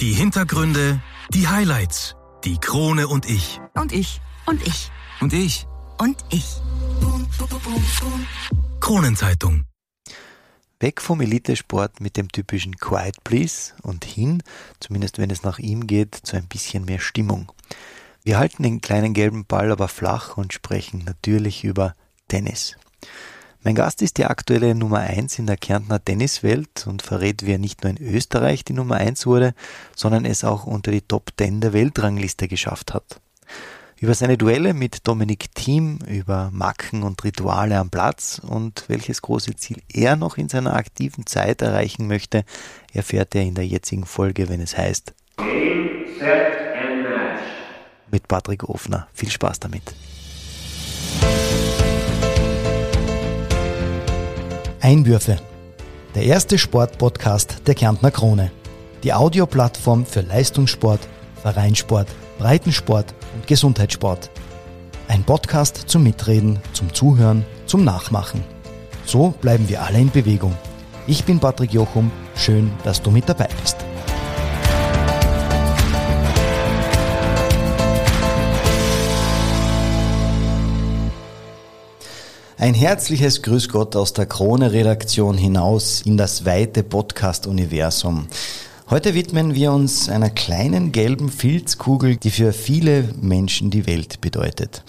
Die Hintergründe, die Highlights, die Krone und ich. Und ich. Und ich. Und ich. Und ich. Kronenzeitung. Weg vom Elitesport mit dem typischen Quiet Please und hin, zumindest wenn es nach ihm geht, zu ein bisschen mehr Stimmung. Wir halten den kleinen gelben Ball aber flach und sprechen natürlich über Tennis. Mein Gast ist die aktuelle Nummer 1 in der Kärntner Tenniswelt und verrät, wie er nicht nur in Österreich die Nummer 1 wurde, sondern es auch unter die Top 10 der Weltrangliste geschafft hat. Über seine Duelle mit Dominik Thiem, über Macken und Rituale am Platz und welches große Ziel er noch in seiner aktiven Zeit erreichen möchte, erfährt er in der jetzigen Folge, wenn es heißt Game, Set and Match. Mit Patrick Ofner. Viel Spaß damit. Einwürfe. Der erste Sportpodcast der Kärntner Krone. Die Audioplattform für Leistungssport, Vereinssport, Breitensport und Gesundheitssport. Ein Podcast zum Mitreden, zum Zuhören, zum Nachmachen. So bleiben wir alle in Bewegung. Ich bin Patrick Jochum. Schön, dass du mit dabei bist. Ein herzliches Grüß Gott aus der Krone-Redaktion hinaus in das weite Podcast-Universum. Heute widmen wir uns einer kleinen gelben Filzkugel, die für viele Menschen die Welt bedeutet.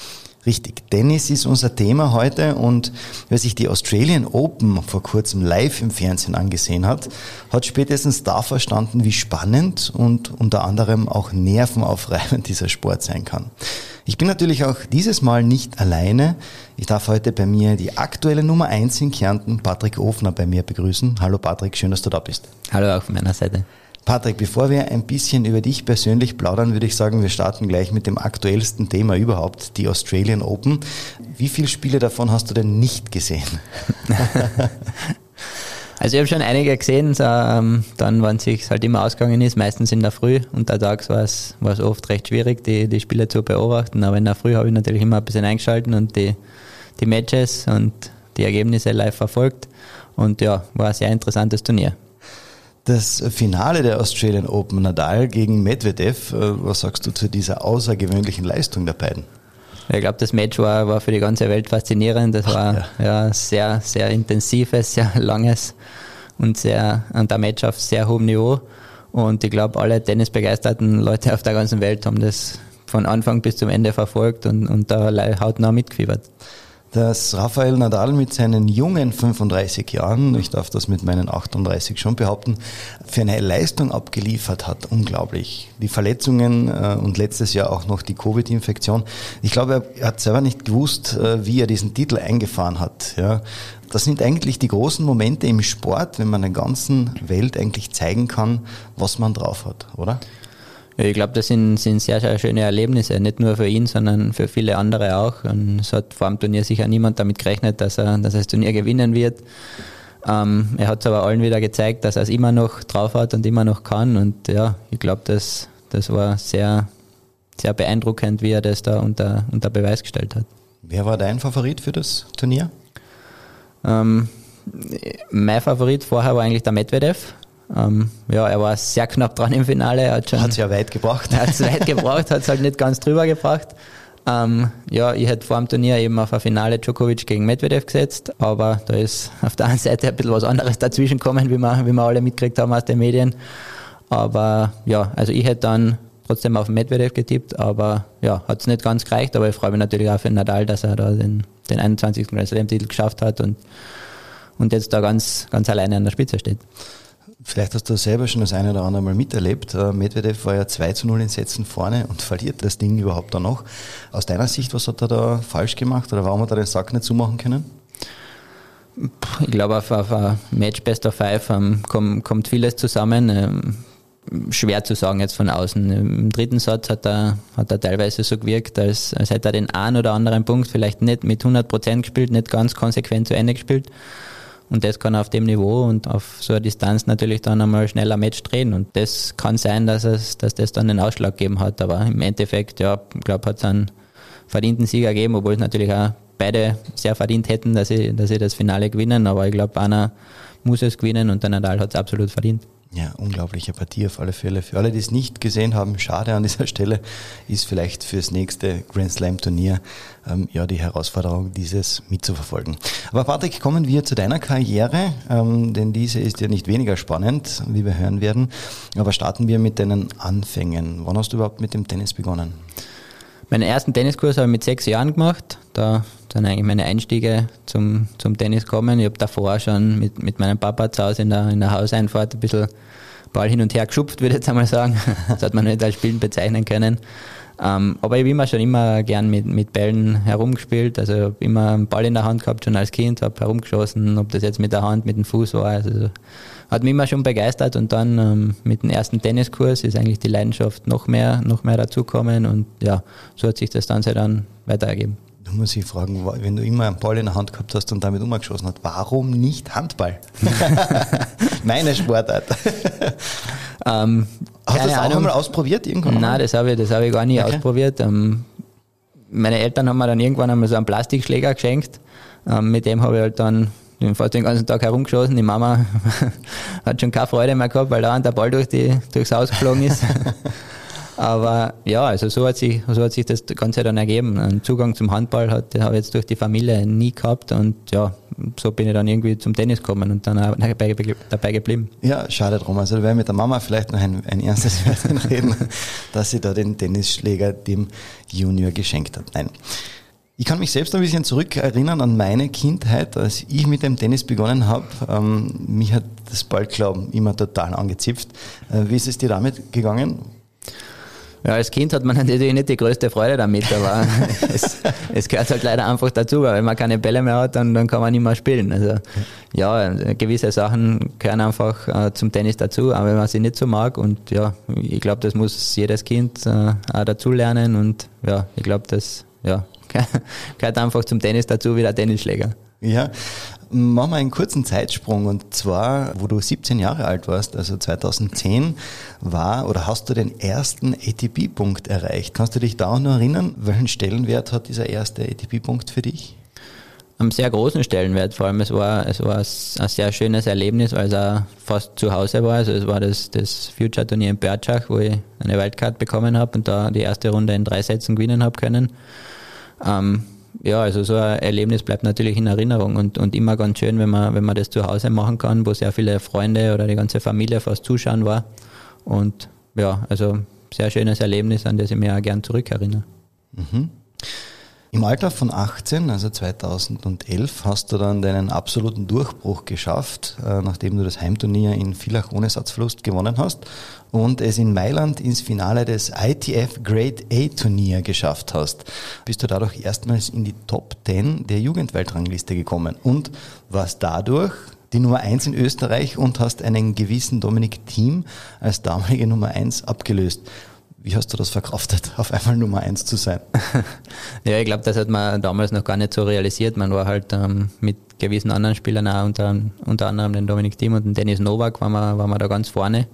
Richtig, Tennis ist unser Thema heute und wer sich die Australian Open vor kurzem live im Fernsehen angesehen hat, hat spätestens da verstanden, wie spannend und unter anderem auch nervenaufreibend dieser Sport sein kann. Ich bin natürlich auch dieses Mal nicht alleine. Ich darf heute bei mir die aktuelle Nummer 1 in Kärnten, Patrick Ofner, bei mir begrüßen. Hallo Patrick, schön, dass du da bist. Hallo auch von meiner Seite. Patrick, bevor wir ein bisschen über dich persönlich plaudern, würde ich sagen, wir starten gleich mit dem aktuellsten Thema überhaupt, die Australian Open. Wie viele Spiele davon hast du denn nicht gesehen? Also ich habe schon einige gesehen, so, ähm, dann, wenn es sich halt immer ausgegangen ist, meistens in der Früh. Untertags war es oft recht schwierig, die, die Spiele zu beobachten. Aber in der Früh habe ich natürlich immer ein bisschen eingeschalten und die, die Matches und die Ergebnisse live verfolgt. Und ja, war ein sehr interessantes Turnier. Das Finale der Australian Open Nadal gegen Medvedev, äh, was sagst du zu dieser außergewöhnlichen Leistung der beiden? Ich glaube, das Match war, war für die ganze Welt faszinierend. Das war ja. ja sehr, sehr intensives, sehr langes und sehr, und ein Match auf sehr hohem Niveau. Und ich glaube, alle tennisbegeisterten Leute auf der ganzen Welt haben das von Anfang bis zum Ende verfolgt und, und da hautnah mitgefiebert dass Rafael Nadal mit seinen jungen 35 Jahren, ich darf das mit meinen 38 schon behaupten, für eine Leistung abgeliefert hat. Unglaublich. Die Verletzungen äh, und letztes Jahr auch noch die Covid-Infektion. Ich glaube, er hat selber nicht gewusst, äh, wie er diesen Titel eingefahren hat. Das sind eigentlich die großen Momente im Sport, wenn man der ganzen Welt eigentlich zeigen kann, was man drauf hat, oder? Ich glaube, das sind, sind sehr, sehr schöne Erlebnisse, nicht nur für ihn, sondern für viele andere auch. Und es hat vor dem Turnier sicher niemand damit gerechnet, dass er, dass er das Turnier gewinnen wird. Ähm, er hat es aber allen wieder gezeigt, dass er es immer noch drauf hat und immer noch kann. Und ja, ich glaube, das, das war sehr, sehr beeindruckend, wie er das da unter, unter Beweis gestellt hat. Wer war dein Favorit für das Turnier? Ähm, mein Favorit vorher war eigentlich der Medvedev. Ähm, ja, er war sehr knapp dran im Finale. Er hat es ja weit gebracht. Er hat es weit gebracht, hat es halt nicht ganz drüber gebracht. Ähm, ja, ich hätte vor dem Turnier eben auf ein Finale Djokovic gegen Medvedev gesetzt, aber da ist auf der anderen Seite ein bisschen was anderes dazwischen gekommen, wie wir, wie wir alle mitgekriegt haben aus den Medien. Aber ja, also ich hätte dann trotzdem auf Medvedev getippt, aber ja, hat es nicht ganz gereicht, aber ich freue mich natürlich auch für Nadal, dass er da den, den 21. Grand Slam Titel geschafft hat und, und jetzt da ganz, ganz alleine an der Spitze steht. Vielleicht hast du selber schon das eine oder andere Mal miterlebt. Äh, Medvedev war ja 2 zu 0 in Sätzen vorne und verliert das Ding überhaupt dann noch. Aus deiner Sicht, was hat er da falsch gemacht oder warum hat er den Sack nicht zumachen können? Ich glaube, auf, auf ein Match Best of Five ähm, kommt, kommt, vieles zusammen. Ähm, schwer zu sagen jetzt von außen. Im dritten Satz hat er, hat er teilweise so gewirkt, als, als hätte er den einen oder anderen Punkt vielleicht nicht mit 100 Prozent gespielt, nicht ganz konsequent zu Ende gespielt. Und das kann auf dem Niveau und auf so einer Distanz natürlich dann einmal schneller Match drehen. Und das kann sein, dass es, dass das dann den Ausschlag gegeben hat. Aber im Endeffekt, ja, ich glaube, hat es einen verdienten Sieger gegeben, obwohl es natürlich auch beide sehr verdient hätten, dass sie, dass sie das Finale gewinnen. Aber ich glaube, einer muss es gewinnen und der Nadal hat es absolut verdient. Ja, unglaubliche Partie auf alle Fälle. Für alle, die es nicht gesehen haben, schade an dieser Stelle, ist vielleicht fürs nächste Grand Slam Turnier ähm, ja die Herausforderung, dieses mitzuverfolgen. Aber Patrick, kommen wir zu deiner Karriere, ähm, denn diese ist ja nicht weniger spannend, wie wir hören werden. Aber starten wir mit deinen Anfängen. Wann hast du überhaupt mit dem Tennis begonnen? Meinen ersten Tenniskurs habe ich mit sechs Jahren gemacht. Da sind eigentlich meine Einstiege zum, zum Tennis gekommen. Ich habe davor schon mit, mit meinem Papa zu Hause in der, in der Hauseinfahrt ein bisschen Ball hin und her geschupft, würde ich jetzt einmal sagen. Das hat man nicht als Spielen bezeichnen können. Ähm, aber ich habe immer schon immer gern mit, mit Bällen herumgespielt. Also ich habe immer einen Ball in der Hand gehabt, schon als Kind, habe herumgeschossen, ob das jetzt mit der Hand, mit dem Fuß war. Also hat mich immer schon begeistert und dann ähm, mit dem ersten Tenniskurs ist eigentlich die Leidenschaft noch mehr, noch mehr dazugekommen und ja, so hat sich das dann dann weiter ergeben. Da muss ich fragen, wenn du immer einen Ball in der Hand gehabt hast und damit umgeschossen hast, warum nicht Handball? Meine Sportart. ähm, hast du das auch Ahnung. einmal ausprobiert irgendwann? Nein, das habe ich, das hab ich gar nicht okay. ausprobiert. Ähm, meine Eltern haben mir dann irgendwann einmal so einen Plastikschläger geschenkt. Ähm, mit dem habe ich halt dann fast den ganzen Tag herumgeschossen. Die Mama hat schon keine Freude mehr gehabt, weil da der Ball durch die, durchs Haus geflogen ist. Aber ja, also so hat sich, so hat sich das Ganze dann ergeben. Einen Zugang zum Handball hat, habe ich jetzt durch die Familie nie gehabt und ja, so bin ich dann irgendwie zum Tennis gekommen und dann dabei, dabei geblieben. Ja, schade drum. Also da werden mit der Mama vielleicht noch ein, ein erstes Wörtchen reden, dass sie da den Tennisschläger dem Junior geschenkt hat. Nein. Ich kann mich selbst ein bisschen zurückerinnern an meine Kindheit, als ich mit dem Tennis begonnen habe. Ähm, mich hat das Ballglauben immer total angezipft. Äh, wie ist es dir damit gegangen? Ja, als Kind hat man natürlich nicht die größte Freude damit, aber es, es, gehört halt leider einfach dazu, weil wenn man keine Bälle mehr hat, dann, dann kann man nicht mehr spielen. Also ja, gewisse Sachen gehören einfach äh, zum Tennis dazu, aber wenn man sie nicht so mag und ja, ich glaube, das muss jedes Kind äh, auch dazu lernen und ja, ich glaube, das ja, gehört einfach zum Tennis dazu wie der Tennisschläger. Ja, machen wir einen kurzen Zeitsprung und zwar, wo du 17 Jahre alt warst, also 2010, war oder hast du den ersten ATP-Punkt erreicht. Kannst du dich da auch noch erinnern? Welchen Stellenwert hat dieser erste ATP-Punkt für dich? Einen sehr großen Stellenwert, vor allem es war, es war ein sehr schönes Erlebnis, weil es auch fast zu Hause war. Also es war das, das Future-Turnier in Bertschach, wo ich eine Wildcard bekommen habe und da die erste Runde in drei Sätzen gewinnen habe können. Ähm, ja, also so ein Erlebnis bleibt natürlich in Erinnerung und, und immer ganz schön, wenn man, wenn man das zu Hause machen kann, wo sehr viele Freunde oder die ganze Familie fast zuschauen war. Und ja, also sehr schönes Erlebnis, an das ich mich auch gern zurückerinnere. Mhm. Im Alter von 18, also 2011, hast du dann deinen absoluten Durchbruch geschafft, äh, nachdem du das Heimturnier in Villach ohne Satzverlust gewonnen hast und es in Mailand ins Finale des ITF Grade A Turnier geschafft hast. Bist du dadurch erstmals in die Top 10 der Jugendweltrangliste gekommen und warst dadurch die Nummer 1 in Österreich und hast einen gewissen Dominik Thiem als damalige Nummer 1 abgelöst. Wie hast du das verkraftet, auf einmal Nummer eins zu sein? ja, ich glaube, das hat man damals noch gar nicht so realisiert. Man war halt ähm, mit gewissen anderen Spielern auch unter, unter anderem den Dominik Thiem und den Dennis Novak waren wir, waren wir da ganz vorne.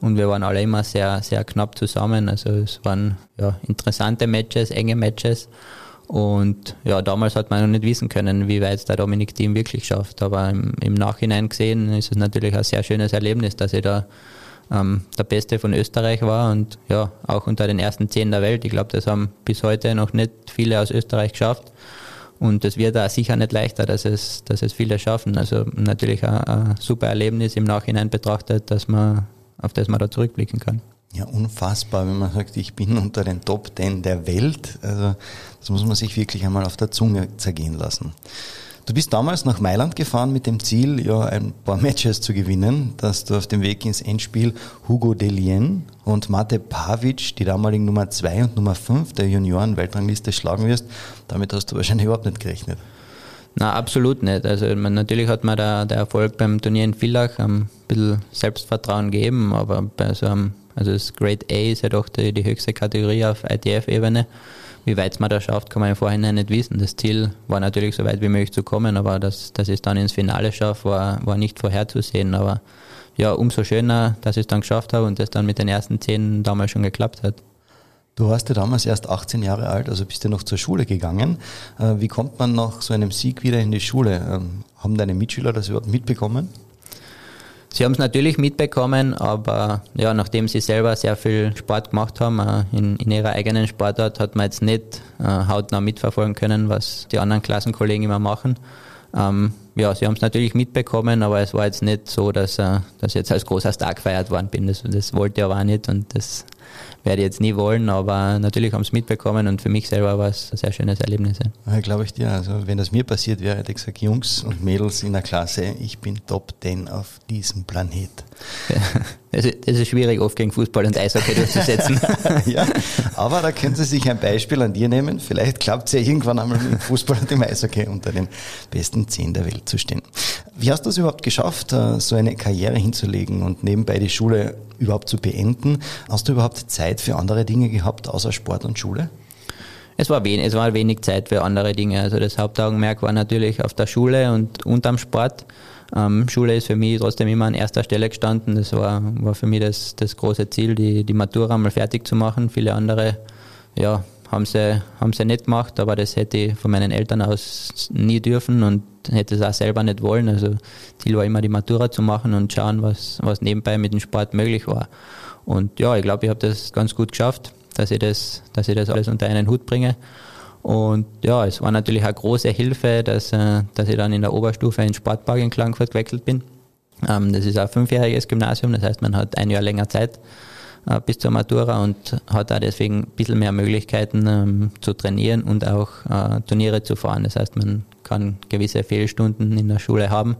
Und wir waren alle immer sehr, sehr knapp zusammen. Also es waren ja, interessante Matches, enge Matches. Und ja, damals hat man noch nicht wissen können, wie weit es der Dominik Thiem wirklich schafft. Aber im, im Nachhinein gesehen ist es natürlich ein sehr schönes Erlebnis, dass ich da ähm, der Beste von Österreich war und ja, auch unter den ersten zehn der Welt. Ich glaube, das haben bis heute noch nicht viele aus Österreich geschafft. Und es wird auch sicher nicht leichter, dass es, dass es viele schaffen. Also natürlich ein, ein super Erlebnis im Nachhinein betrachtet, dass man, auf das man da zurückblicken kann. Ja, unfassbar, wenn man sagt, ich bin unter den Top Ten der Welt. Also das muss man sich wirklich einmal auf der Zunge zergehen lassen. Du bist damals nach Mailand gefahren mit dem Ziel, ja, ein paar Matches zu gewinnen, dass du auf dem Weg ins Endspiel Hugo Delien und Mate Pavic, die damaligen Nummer 2 und Nummer 5 der Junioren-Weltrangliste, schlagen wirst. Damit hast du wahrscheinlich überhaupt nicht gerechnet. Na, absolut nicht. Also man, natürlich hat mir der, der Erfolg beim Turnier in Villach ein bisschen Selbstvertrauen gegeben, aber bei so einem, also das Grade A ist ja doch die, die höchste Kategorie auf ITF-Ebene. Wie weit man da schafft, kann man im Vorhinein nicht wissen. Das Ziel war natürlich so weit wie möglich zu kommen, aber dass, dass ich es dann ins Finale schaffe, war, war nicht vorherzusehen. Aber ja, umso schöner, dass ich es dann geschafft habe und das dann mit den ersten zehn damals schon geklappt hat. Du warst ja damals erst 18 Jahre alt, also bist du noch zur Schule gegangen. Äh, wie kommt man nach so einem Sieg wieder in die Schule? Ähm, haben deine Mitschüler das überhaupt mitbekommen? Sie haben es natürlich mitbekommen, aber ja, nachdem sie selber sehr viel Sport gemacht haben, äh, in, in ihrer eigenen Sportart, hat man jetzt nicht äh, hautnah mitverfolgen können, was die anderen Klassenkollegen immer machen. Ähm, ja, sie haben es natürlich mitbekommen, aber es war jetzt nicht so, dass, äh, dass ich jetzt als großer Star gefeiert worden bin. Das, das wollte ich aber auch nicht und das werde ich jetzt nie wollen, aber natürlich haben sie mitbekommen und für mich selber war es ein sehr schönes Erlebnis. Ja, glaube ich dir. Also wenn das mir passiert wäre, hätte ich gesagt, Jungs und Mädels in der Klasse, ich bin Top 10 auf diesem Planet. Es ist schwierig, oft gegen Fußball und Eishockey durchzusetzen. ja, aber da können Sie sich ein Beispiel an dir nehmen. Vielleicht klappt es ja irgendwann einmal mit dem Fußball und dem Eishockey unter den besten 10 der Welt zu stehen. Wie hast du es überhaupt geschafft, äh, so eine Karriere hinzulegen und nebenbei die Schule überhaupt zu beenden? Hast du überhaupt Zeit für andere Dinge gehabt, außer Sport und Schule? Es war, wenig, es war wenig Zeit für andere Dinge. Also das Hauptaugenmerk war natürlich auf der Schule und unterm Sport. Ähm, Schule ist für mich trotzdem immer an erster Stelle gestanden. Das war, war für mich das, das große Ziel, die, die Matura mal fertig zu machen. Viele andere ja, haben, sie, haben sie nicht gemacht, aber das hätte ich von meinen Eltern aus nie dürfen und hätte es auch selber nicht wollen. Also Ziel war immer die Matura zu machen und schauen, was, was nebenbei mit dem Sport möglich war. Und ja, ich glaube, ich habe das ganz gut geschafft, dass ich das, dass ich das alles unter einen Hut bringe. Und ja, es war natürlich eine große Hilfe, dass, äh, dass ich dann in der Oberstufe in Sportpark in Klagenfurt gewechselt bin. Ähm, das ist ein fünfjähriges Gymnasium, das heißt, man hat ein Jahr länger Zeit äh, bis zur Matura und hat da deswegen ein bisschen mehr Möglichkeiten ähm, zu trainieren und auch äh, Turniere zu fahren. Das heißt, man kann gewisse Fehlstunden in der Schule haben,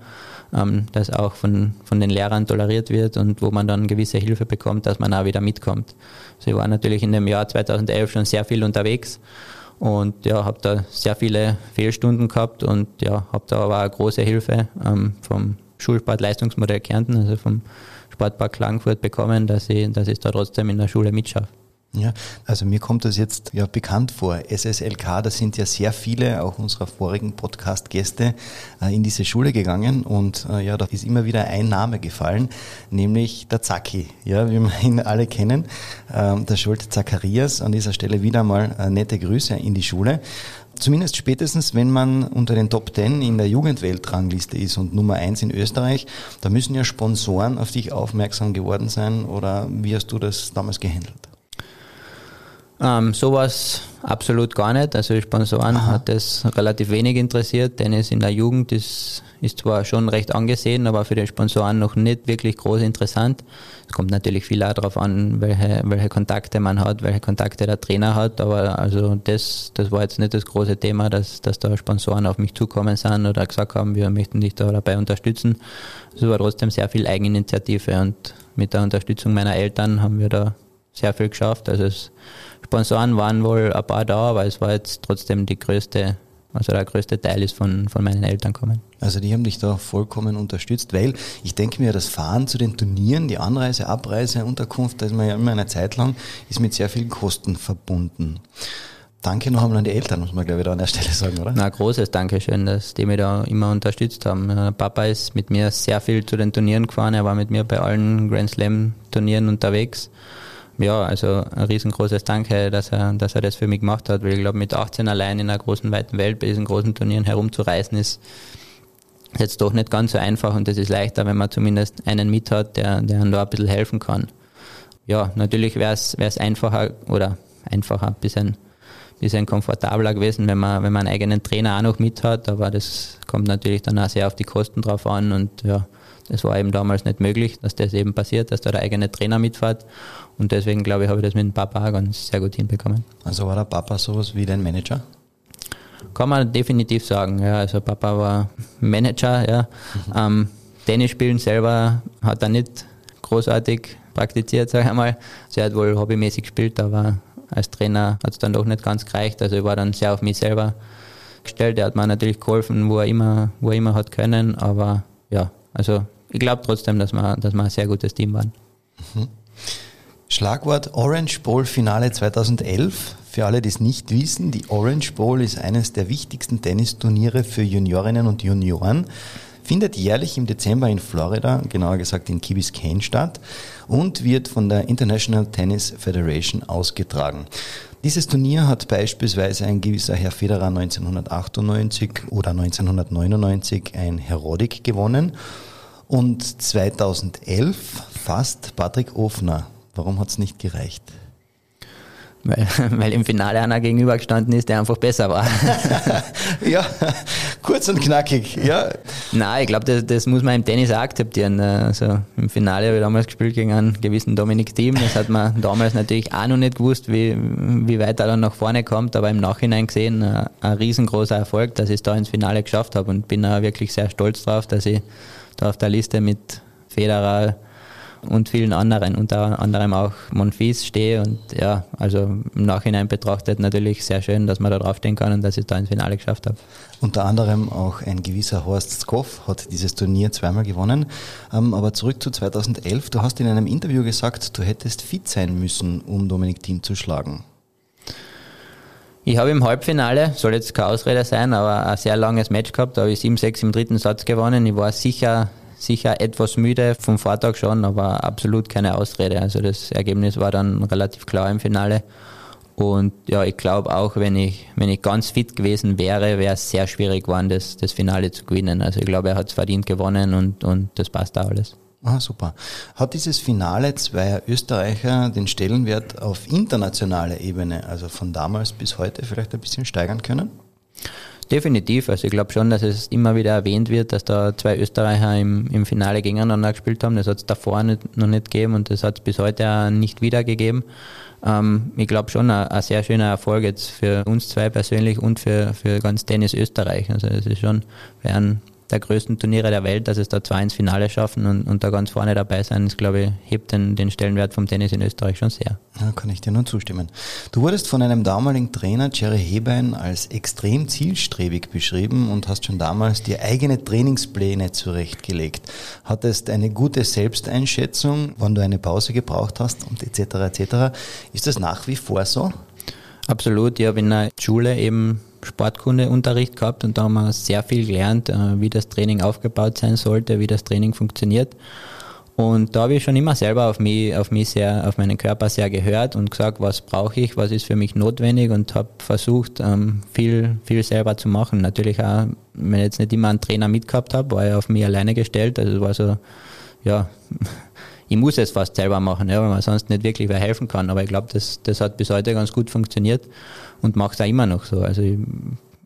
ähm, das auch von, von den Lehrern toleriert wird und wo man dann gewisse Hilfe bekommt, dass man auch wieder mitkommt. Also ich war natürlich in dem Jahr 2011 schon sehr viel unterwegs und ja, habe da sehr viele Fehlstunden gehabt und ja, habe da aber eine große Hilfe ähm, vom Schulsportleistungsmodell Kärnten, also vom Sportpark Klagenfurt bekommen, dass ich, dass ich da trotzdem in der Schule mitschaffe. Ja, also mir kommt das jetzt ja bekannt vor. SSLK, da sind ja sehr viele, auch unserer vorigen Podcast-Gäste, äh, in diese Schule gegangen und äh, ja, da ist immer wieder ein Name gefallen, nämlich der Zacki, ja, wie wir ihn alle kennen, ähm, der Schult Zacharias. An dieser Stelle wieder mal äh, nette Grüße in die Schule. Zumindest spätestens, wenn man unter den Top Ten in der Jugendweltrangliste ist und Nummer eins in Österreich, da müssen ja Sponsoren auf dich aufmerksam geworden sein oder wie hast du das damals gehandelt? Ähm, sowas absolut gar nicht. Also Sponsoren Aha. hat das relativ wenig interessiert. Tennis in der Jugend ist, ist zwar schon recht angesehen, aber für die Sponsoren noch nicht wirklich groß interessant. Es kommt natürlich viel auch darauf an, welche, welche Kontakte man hat, welche Kontakte der Trainer hat, aber also das, das war jetzt nicht das große Thema, dass, dass da Sponsoren auf mich zukommen sind oder gesagt haben, wir möchten dich da dabei unterstützen. Es war trotzdem sehr viel Eigeninitiative und mit der Unterstützung meiner Eltern haben wir da sehr viel geschafft. Also es Sponsoren waren wohl ein paar da, aber es war jetzt trotzdem die größte, also der größte Teil ist von, von meinen Eltern kommen. Also die haben dich da vollkommen unterstützt, weil ich denke mir, das Fahren zu den Turnieren, die Anreise, Abreise, Unterkunft, da ist man ja immer eine Zeit lang, ist mit sehr vielen Kosten verbunden. Danke noch einmal an die Eltern, muss man glaube ich da an der Stelle sagen, oder? Na, großes Dankeschön, dass die mich da immer unterstützt haben. Papa ist mit mir sehr viel zu den Turnieren gefahren, er war mit mir bei allen Grand Slam Turnieren unterwegs ja, also ein riesengroßes Danke, dass er, dass er das für mich gemacht hat, weil ich glaube, mit 18 allein in einer großen, weiten Welt bei diesen großen Turnieren herumzureisen ist jetzt doch nicht ganz so einfach und das ist leichter, wenn man zumindest einen mit hat, der, der einem da ein bisschen helfen kann. Ja, natürlich wäre es einfacher oder einfacher, ein bisschen, bisschen komfortabler gewesen, wenn man, wenn man einen eigenen Trainer auch noch mit hat, aber das kommt natürlich dann auch sehr auf die Kosten drauf an und ja, das war eben damals nicht möglich, dass das eben passiert, dass da der eigene Trainer mitfährt. Und deswegen glaube ich, habe ich das mit dem Papa ganz sehr gut hinbekommen. Also war der Papa sowas wie dein Manager? Kann man definitiv sagen, ja. Also Papa war Manager, ja. Mhm. Ähm, Tennis spielen selber hat er nicht großartig praktiziert, sage ich einmal. Sie hat wohl hobbymäßig gespielt, aber als Trainer hat es dann doch nicht ganz gereicht. Also ich war dann sehr auf mich selber gestellt. Er hat mir natürlich geholfen, wo er immer, wo er immer hat können, aber ja, also ich glaube trotzdem, dass wir, dass wir ein sehr gutes Team waren. Mhm. Schlagwort Orange Bowl Finale 2011. Für alle, die es nicht wissen, die Orange Bowl ist eines der wichtigsten Tennisturniere für Juniorinnen und Junioren. Findet jährlich im Dezember in Florida, genauer gesagt in Key Biscayne statt und wird von der International Tennis Federation ausgetragen. Dieses Turnier hat beispielsweise ein gewisser Herr Federer 1998 oder 1999 ein Herodik gewonnen Und 2011 fast Patrick Ofner. Warum hat es nicht gereicht? Weil, weil im Finale einer gegenübergestanden ist, der einfach besser war. ja, kurz und knackig, ja. Nein, ich glaube, das, das, muss man im Tennis auch akzeptieren. Also im Finale habe ich damals gespielt gegen einen gewissen Dominik Thiem. Das hat man damals natürlich auch noch nicht gewusst, wie, wie weit er dann nach vorne kommt, aber im Nachhinein gesehen, ein, ein riesengroßer Erfolg, dass ich es da ins Finale geschafft habe und bin auch wirklich sehr stolz drauf, dass ich da auf der Liste mit Federer, und vielen anderen, unter anderem auch Monfils stehe. Und ja, also im Nachhinein betrachtet natürlich sehr schön, dass man da draufstehen kann und dass ich da ins Finale geschafft habe. Unter anderem auch ein gewisser Horst Skoff hat dieses Turnier zweimal gewonnen. Ähm, aber zurück zu 2011. Du hast in einem Interview gesagt, du hättest fit sein müssen, um Dominik Thiem zu schlagen. Ich habe im Halbfinale, soll jetzt kein Ausrede sein, aber ein sehr langes Match gehabt. Da habe ich 7-6 im dritten Satz gewonnen. Ich war sicher sicher etwas müde vom Vortag schon, aber absolut keine Ausrede. Also das Ergebnis war dann relativ klar im Finale. Und ja, ich glaube auch, wenn ich, wenn ich ganz fit gewesen wäre, wäre es sehr schwierig geworden, das, das Finale zu gewinnen. Also ich glaube, er hat es verdient gewonnen und, und das passt auch alles. Ah, super. Hat dieses Finale zweier Österreicher den Stellenwert auf internationaler Ebene, also von damals bis heute, vielleicht ein bisschen steigern können? Definitiv. Also ich glaube schon, dass es immer wieder erwähnt wird, dass da zwei Österreicher im, im Finale gegeneinander gespielt haben. Das hat es davor nicht, noch nicht gegeben und das hat es bis heute auch nicht wiedergegeben. Ähm, ich glaube schon ein, sehr schöner Erfolg jetzt für uns zwei persönlich und für, für ganz Tennis Österreich. Also es ist schon, wären der größten Turniere der Welt, dass es da zwei ins Finale schaffen und, und da ganz vorne dabei sein, das glaube ich, hebt den, den Stellenwert vom Tennis in Österreich schon sehr. Ja, kann ich dir nur zustimmen. Du wurdest von einem damaligen Trainer, Jerry Hebein, als extrem zielstrebig beschrieben und hast schon damals dir eigene Trainingspläne zurechtgelegt. Hattest eine gute Selbsteinschätzung, wann du eine Pause gebraucht hast und etc. etc. Ist das nach wie vor so? Absolut. Ich habe in der Schule eben Sportkundeunterricht gehabt und da haben wir sehr viel gelernt, äh, wie das Training aufgebaut sein sollte, wie das Training funktioniert. Und da habe ich schon immer selber auf mich, auf mich sehr, auf meinen Körper sehr gehört und gesagt, was brauche ich, was ist für mich notwendig und habe versucht, ähm, viel, viel selber zu machen. Natürlich auch, wenn ich jetzt nicht immer einen Trainer mitgehabt habe, war ich auf mich alleine gestellt. Also es war so, ja, ich muss es fast selber machen, ja, weil man sonst nicht wirklich wer helfen kann. Aber ich glaube, das, das hat bis heute ganz gut funktioniert und mache es auch immer noch so. Also ich,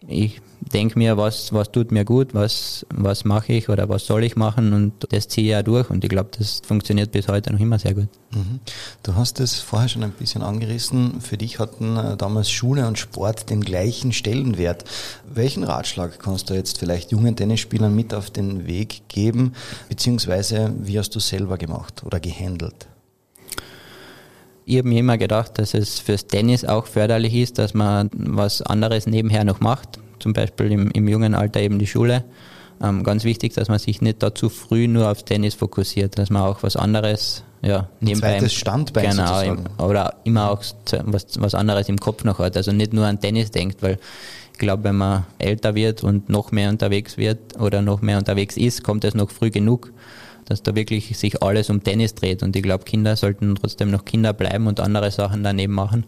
ich denke mir, was, was tut mir gut, was, was mache ich oder was soll ich machen und das ziehe ich auch durch und ich glaube, das funktioniert bis heute noch immer sehr gut. Mhm. Du hast es vorher schon ein bisschen angerissen. Für dich hatten äh, damals Schule und Sport den gleichen Stellenwert. Welchen Ratschlag kannst du jetzt vielleicht jungen Tennisspielern mit auf den Weg geben, beziehungsweise wie hast du selber gemacht oder gehandelt? Ich habe mir immer gedacht, dass es fürs Tennis auch förderlich ist, dass man was anderes nebenher noch macht. Zum Beispiel im, im jungen Alter eben die Schule. Ähm, ganz wichtig, dass man sich nicht da zu früh nur aufs Tennis fokussiert, dass man auch was anderes ja, nebenbei. Ein zweites Standbein genau, im, oder immer auch was, was anderes im Kopf noch hat. Also nicht nur an Tennis denkt, weil ich glaube, wenn man älter wird und noch mehr unterwegs wird oder noch mehr unterwegs ist, kommt es noch früh genug dass da wirklich sich alles um Tennis dreht. Und ich glaube, Kinder sollten trotzdem noch Kinder bleiben und andere Sachen daneben machen.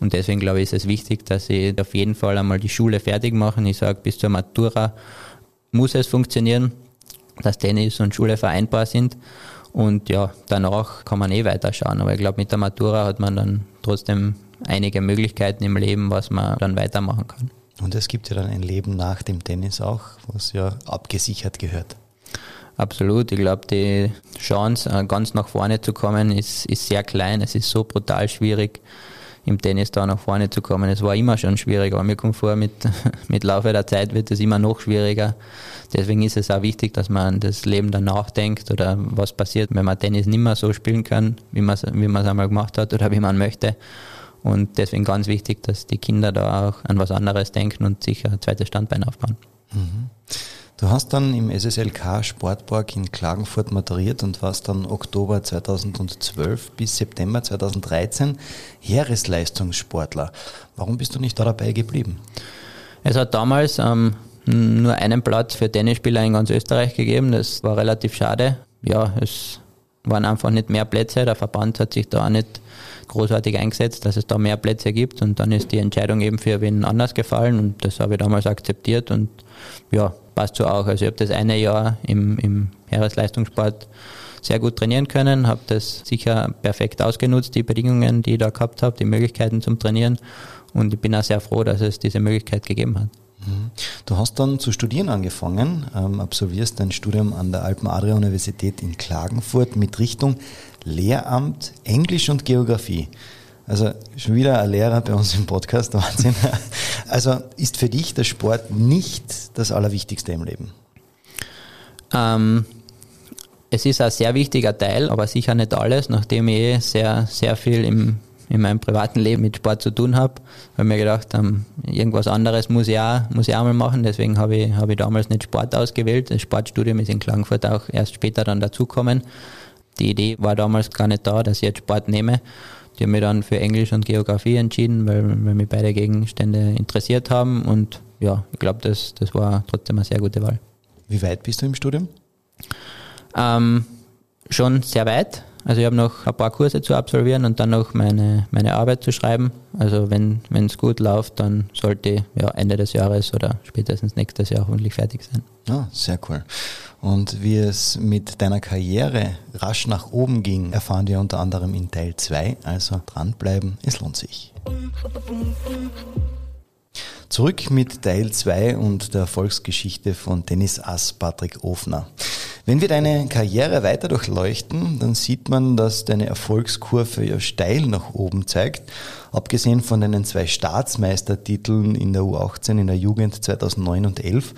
Und deswegen glaube ich, ist es wichtig, dass sie auf jeden Fall einmal die Schule fertig machen. Ich sage, bis zur Matura muss es funktionieren, dass Tennis und Schule vereinbar sind. Und ja, danach kann man eh weiterschauen. Aber ich glaube, mit der Matura hat man dann trotzdem einige Möglichkeiten im Leben, was man dann weitermachen kann. Und es gibt ja dann ein Leben nach dem Tennis auch, was ja abgesichert gehört. Absolut. Ich glaube, die Chance, äh, ganz nach vorne zu kommen, ist, ist sehr klein. Es ist so brutal schwierig, im Tennis da nach vorne zu kommen. Es war immer schon schwierig, aber mir kommt vor, mit, mit Laufe der Zeit wird es immer noch schwieriger. Deswegen ist es auch wichtig, dass man an das Leben danach denkt oder was passiert, wenn man Tennis nicht mehr so spielen kann, wie man es wie einmal gemacht hat oder wie man möchte. Und deswegen ganz wichtig, dass die Kinder da auch an was anderes denken und sich ein zweites Standbein aufbauen. Mhm. Du hast dann im SSLK Sportpark in Klagenfurt maturiert und warst dann Oktober 2012 bis September 2013 Heeresleistungssportler. Warum bist du nicht da dabei geblieben? Es hat damals ähm, nur einen Platz für Tennisspieler in ganz Österreich gegeben. Das war relativ schade. Ja, es waren einfach nicht mehr Plätze. Der Verband hat sich da auch nicht großartig eingesetzt, dass es da mehr Plätze gibt und dann ist die Entscheidung eben für wen anders gefallen und das habe ich damals akzeptiert und ja, passt so auch. Also ich habe das eine Jahr im, im Heeresleistungssport sehr gut trainieren können, habe das sicher perfekt ausgenutzt, die Bedingungen, die ich da gehabt habe, die Möglichkeiten zum Trainieren und ich bin auch sehr froh, dass es diese Möglichkeit gegeben hat. Mhm. Du hast dann zu studieren angefangen, ähm, absolvierst dein Studium an der Alpen-Adria-Universität in Klagenfurt mit Richtung Lehramt, Englisch und Geografie. Also schon wieder ein Lehrer bei uns im Podcast, Wahnsinn. Also ist für dich der Sport nicht das Allerwichtigste im Leben? Ähm, es ist ein sehr wichtiger Teil, aber sicher nicht alles, nachdem ich eh sehr, sehr viel im, in meinem privaten Leben mit Sport zu tun habe, habe ich mir gedacht, ähm, irgendwas anderes muss ich, auch, muss ich auch mal machen. Deswegen habe ich, habe ich damals nicht Sport ausgewählt. Das Sportstudium ist in Klagenfurt auch erst später dann dazukommen. Die Idee war damals gar nicht da, dass ich jetzt Sport nehme. Die haben mich dann für Englisch und Geografie entschieden, weil, weil mich beide Gegenstände interessiert haben. Und ja, ich glaube, das, das war trotzdem eine sehr gute Wahl. Wie weit bist du im Studium? Ähm, schon sehr weit. Also ich habe noch ein paar Kurse zu absolvieren und dann noch meine, meine Arbeit zu schreiben. Also wenn es gut läuft, dann sollte ja Ende des Jahres oder spätestens nächstes Jahr hoffentlich fertig sein. Ja, sehr cool. Und wie es mit deiner Karriere rasch nach oben ging, erfahren wir unter anderem in Teil 2. Also dranbleiben, es lohnt sich. Zurück mit Teil 2 und der Erfolgsgeschichte von Dennis Ass Patrick Ofner. Wenn wir deine Karriere weiter durchleuchten, dann sieht man, dass deine Erfolgskurve ja steil nach oben zeigt. Abgesehen von deinen zwei Staatsmeistertiteln in der U18 in der Jugend 2009 und 11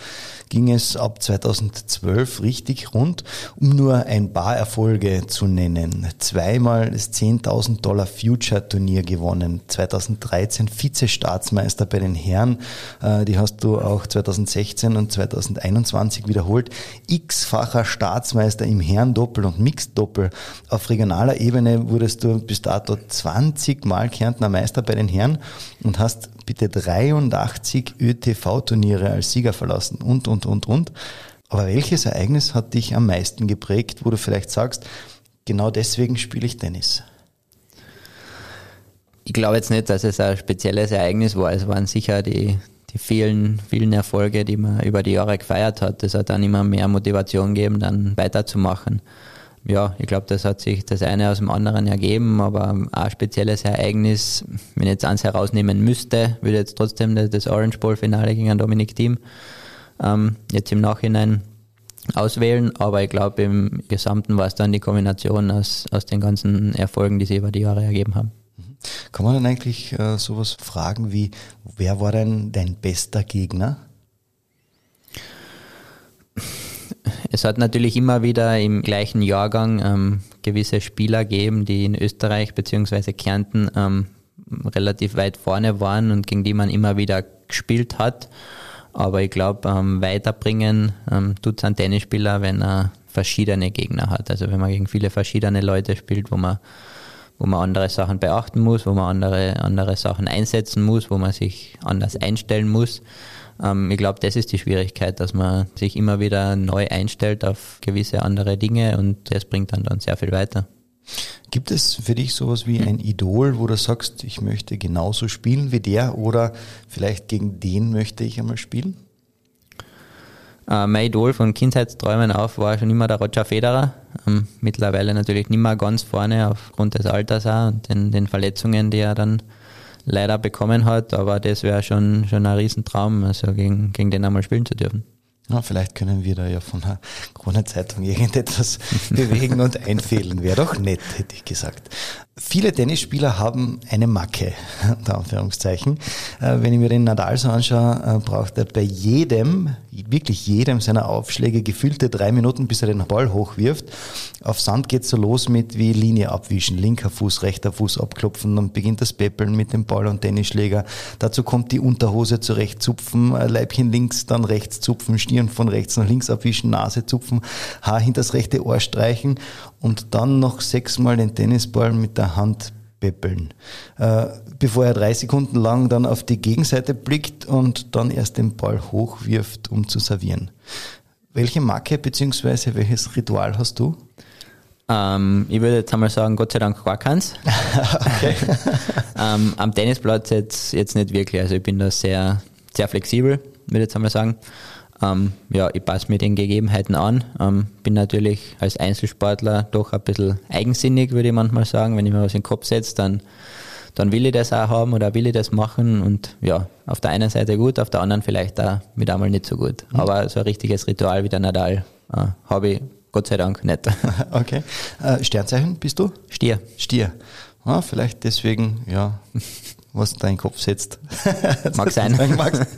ging es ab 2012 richtig rund, um nur ein paar Erfolge zu nennen. Zweimal das 10.000 Dollar Future Turnier gewonnen, 2013 Vize-Staatsmeister bei den Herren, äh, die hast du auch 2016 und 2021 wiederholt, x-facher Staatsmeister im Herrendoppel und Mixed-Doppel. Auf regionaler Ebene wurdest du bis dato 20 Mal Kärntner Meister bei den Herren und hast bitte 83 ÖTV-Turniere als Sieger verlassen und, und, und, und. Aber welches Ereignis hat dich am meisten geprägt, wo du vielleicht sagst, genau deswegen spiele ich Tennis? Ich glaube jetzt nicht, dass es ein spezielles Ereignis war. Es waren sicher die, die vielen, vielen Erfolge, die man über die Jahre gefeiert hat. Das hat dann immer mehr Motivation gegeben, dann weiterzumachen ja, ich glaube, das hat sich das eine aus dem anderen ergeben, aber ein spezielles Ereignis, wenn ich jetzt eins herausnehmen müsste, würde jetzt trotzdem das Orange Bowl Finale gegen Dominik Thiem ähm, jetzt im Nachhinein auswählen, aber ich glaube, im Gesamten war es dann die Kombination aus, aus den ganzen Erfolgen, die sie über die Jahre ergeben haben. Mhm. Kann man dann eigentlich äh, sowas fragen wie, wer war denn dein bester Gegner? Es hat natürlich immer wieder im gleichen Jahrgang ähm, gewisse Spieler gegeben, die in Österreich bzw. Kärnten ähm, relativ weit vorne waren und gegen die man immer wieder gespielt hat. Aber ich glaube, ähm, weiterbringen ähm, tut es ein Tennisspieler, wenn er verschiedene Gegner hat. Also wenn man gegen viele verschiedene Leute spielt, wo man, wo man andere Sachen beachten muss, wo man andere, andere Sachen einsetzen muss, wo man sich anders einstellen muss. Ähm, ich glaube, das ist die Schwierigkeit, dass man sich immer wieder neu einstellt auf gewisse andere Dinge und das bringt dann dann sehr viel weiter. Gibt es für dich sowas wie ein Idol, wo du sagst, ich möchte genauso spielen wie der oder vielleicht gegen den möchte ich einmal spielen? Uh, mein Idol von Kindheitsträumen auf war schon immer der Roger Federer. Um, mittlerweile natürlich nicht mehr ganz vorne aufgrund des Alters auch und den, den Verletzungen, die er dann leider bekommen hat, aber das wäre schon, schon ein Riesentraum, also gegen, gegen den einmal spielen zu dürfen. Ja, vielleicht können wir da ja von der Krone-Zeitung irgendetwas bewegen und einfehlen. Wäre doch nett, hätte ich gesagt. Viele Tennisspieler haben eine Macke, unter Anführungszeichen. Äh, wenn ich mir den Nadal so anschaue, äh, braucht er bei jedem, wirklich jedem seiner Aufschläge gefühlte drei Minuten, bis er den Ball hochwirft. Auf Sand geht's so los mit wie Linie abwischen, linker Fuß, rechter Fuß abklopfen, dann beginnt das Peppeln mit dem Ball und Tennisschläger. Dazu kommt die Unterhose zurecht zupfen, Leibchen links, dann rechts zupfen, Stirn von rechts nach links abwischen, Nase zupfen, Haar hinters rechte Ohr streichen und dann noch sechsmal den Tennisball mit der Hand beppeln, äh, bevor er drei Sekunden lang dann auf die Gegenseite blickt und dann erst den Ball hochwirft, um zu servieren. Welche Marke bzw. welches Ritual hast du? Ähm, ich würde jetzt einmal sagen, Gott sei Dank gar keins. ähm, am Tennisplatz jetzt, jetzt nicht wirklich. Also ich bin da sehr, sehr flexibel, würde ich jetzt einmal sagen. Ähm, ja, ich passe mir den Gegebenheiten an. Ähm, bin natürlich als Einzelsportler doch ein bisschen eigensinnig, würde ich manchmal sagen. Wenn ich mir was in den Kopf setze, dann, dann will ich das auch haben oder will ich das machen. Und ja, auf der einen Seite gut, auf der anderen vielleicht auch mit einmal nicht so gut. Mhm. Aber so ein richtiges Ritual wie der Nadal äh, habe ich Gott sei Dank nicht. Okay. Äh, Sternzeichen bist du? Stier. Stier. Ah, vielleicht deswegen, ja, was dein Kopf setzt. Mag sein.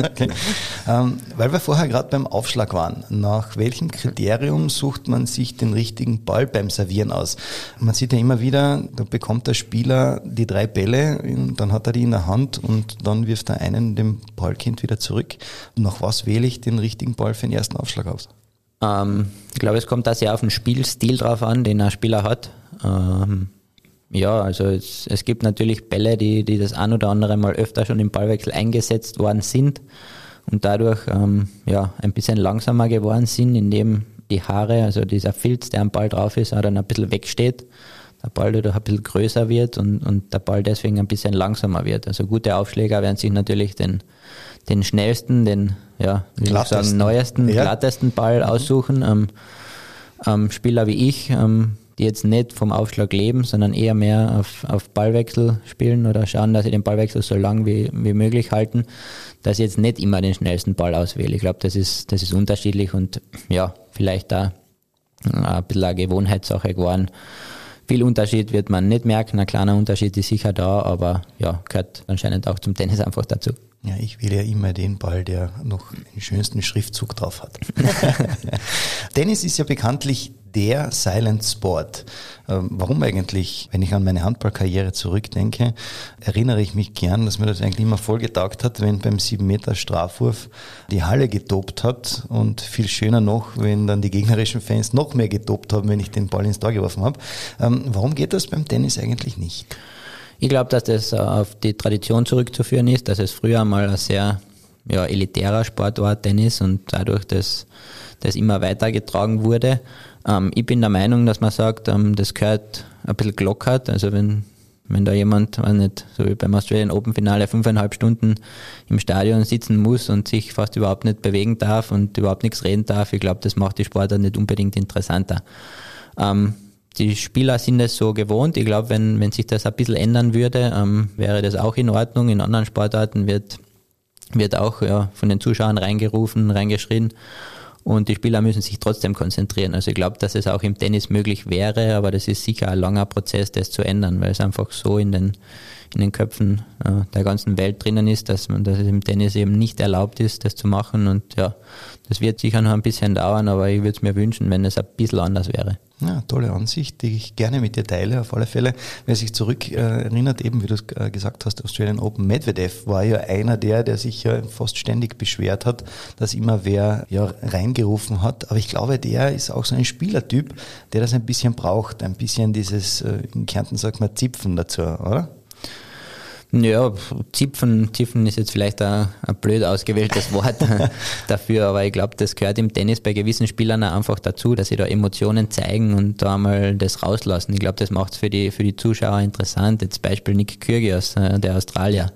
okay. ähm, weil wir vorher gerade beim Aufschlag waren, nach welchem Kriterium sucht man sich den richtigen Ball beim Servieren aus? Man sieht ja immer wieder, da bekommt der Spieler die drei Bälle, dann hat er die in der Hand und dann wirft er einen dem Ballkind wieder zurück. Nach was wähle ich den richtigen Ball für den ersten Aufschlag aus? Ähm, ich glaube, es kommt da sehr auf den Spielstil drauf an, den ein Spieler hat. Ähm, ja, also es, es, gibt natürlich Bälle, die, die das ein oder andere Mal öfter schon im Ballwechsel eingesetzt worden sind und dadurch ähm, ja, ein bisschen langsamer geworden sind, indem die Haare, also dieser Filz, der am Ball drauf ist, auch dann ein bisschen wegsteht. Der Ball dadurch ein bisschen größer wird und, und der Ball deswegen ein bisschen langsamer wird. Also gute Aufschläger werden sich natürlich den, den schnellsten, den ja, sagen, neuesten, ja. glattesten Ball mhm. aussuchen. Ähm, ähm, Spieler wie ich, ähm, die jetzt nicht vom Aufschlag leben, sondern eher mehr auf, auf Ballwechsel spielen oder schauen, dass sie den Ballwechsel so lang wie, wie möglich halten, dass ich jetzt nicht immer den schnellsten Ball auswähle. Ich glaube, das ist, das ist unterschiedlich und ja, vielleicht da ein bisschen eine Gewohnheitssache geworden. Viel Unterschied wird man nicht merken, ein kleiner Unterschied ist sicher da, aber ja, gehört anscheinend auch zum Tennis einfach dazu. Ja, ich wähle ja immer den Ball, der noch den schönsten Schriftzug drauf hat. Tennis ist ja bekanntlich der Silent Sport. Ähm, warum eigentlich? Wenn ich an meine Handballkarriere zurückdenke, erinnere ich mich gern, dass mir das eigentlich immer voll getaugt hat, wenn beim 7 Meter Strafwurf die Halle getobt hat und viel schöner noch, wenn dann die gegnerischen Fans noch mehr getobt haben, wenn ich den Ball ins Tor geworfen habe. Ähm, warum geht das beim Tennis eigentlich nicht? Ich glaube, dass das äh, auf die Tradition zurückzuführen ist, dass es früher mal ein sehr ja, elitärer Sport war, Tennis, und dadurch das, das immer weitergetragen wurde. Ähm, ich bin der Meinung, dass man sagt, ähm, das gehört ein bisschen gelockert. Also wenn, wenn da jemand, weiß nicht, so wie beim Australian Open Finale fünfeinhalb Stunden im Stadion sitzen muss und sich fast überhaupt nicht bewegen darf und überhaupt nichts reden darf, ich glaube, das macht die Sportart nicht unbedingt interessanter. Ähm, die Spieler sind es so gewohnt. Ich glaube, wenn, wenn sich das ein bisschen ändern würde, ähm, wäre das auch in Ordnung. In anderen Sportarten wird, wird auch ja, von den Zuschauern reingerufen, reingeschrien. Und die Spieler müssen sich trotzdem konzentrieren. Also ich glaube, dass es auch im Tennis möglich wäre, aber das ist sicher ein langer Prozess, das zu ändern, weil es einfach so in den, in den Köpfen äh, der ganzen Welt drinnen ist, dass man, dass es im Tennis eben nicht erlaubt ist, das zu machen. Und ja, das wird sicher noch ein bisschen dauern, aber ich würde es mir wünschen, wenn es ein bisschen anders wäre. Ja, tolle Ansicht, die ich gerne mit dir teile, auf alle Fälle. Wer sich zurück äh, erinnert, eben wie du es äh, gesagt hast, Australian Open Medvedev war ja einer der, der sich ja fast ständig beschwert hat, dass immer wer ja reingerufen hat. Aber ich glaube, der ist auch so ein Spielertyp, der das ein bisschen braucht, ein bisschen dieses, äh, in Kärnten sagt man, Zipfen dazu, oder? Ja, Zipfen, Zipfen ist jetzt vielleicht ein, ein blöd ausgewähltes Wort dafür, aber ich glaube, das gehört im Tennis bei gewissen Spielern einfach dazu, dass sie da Emotionen zeigen und da mal das rauslassen. Ich glaube, das macht es für die, für die Zuschauer interessant. Jetzt Beispiel Nick Kyrgios, äh, der Australier.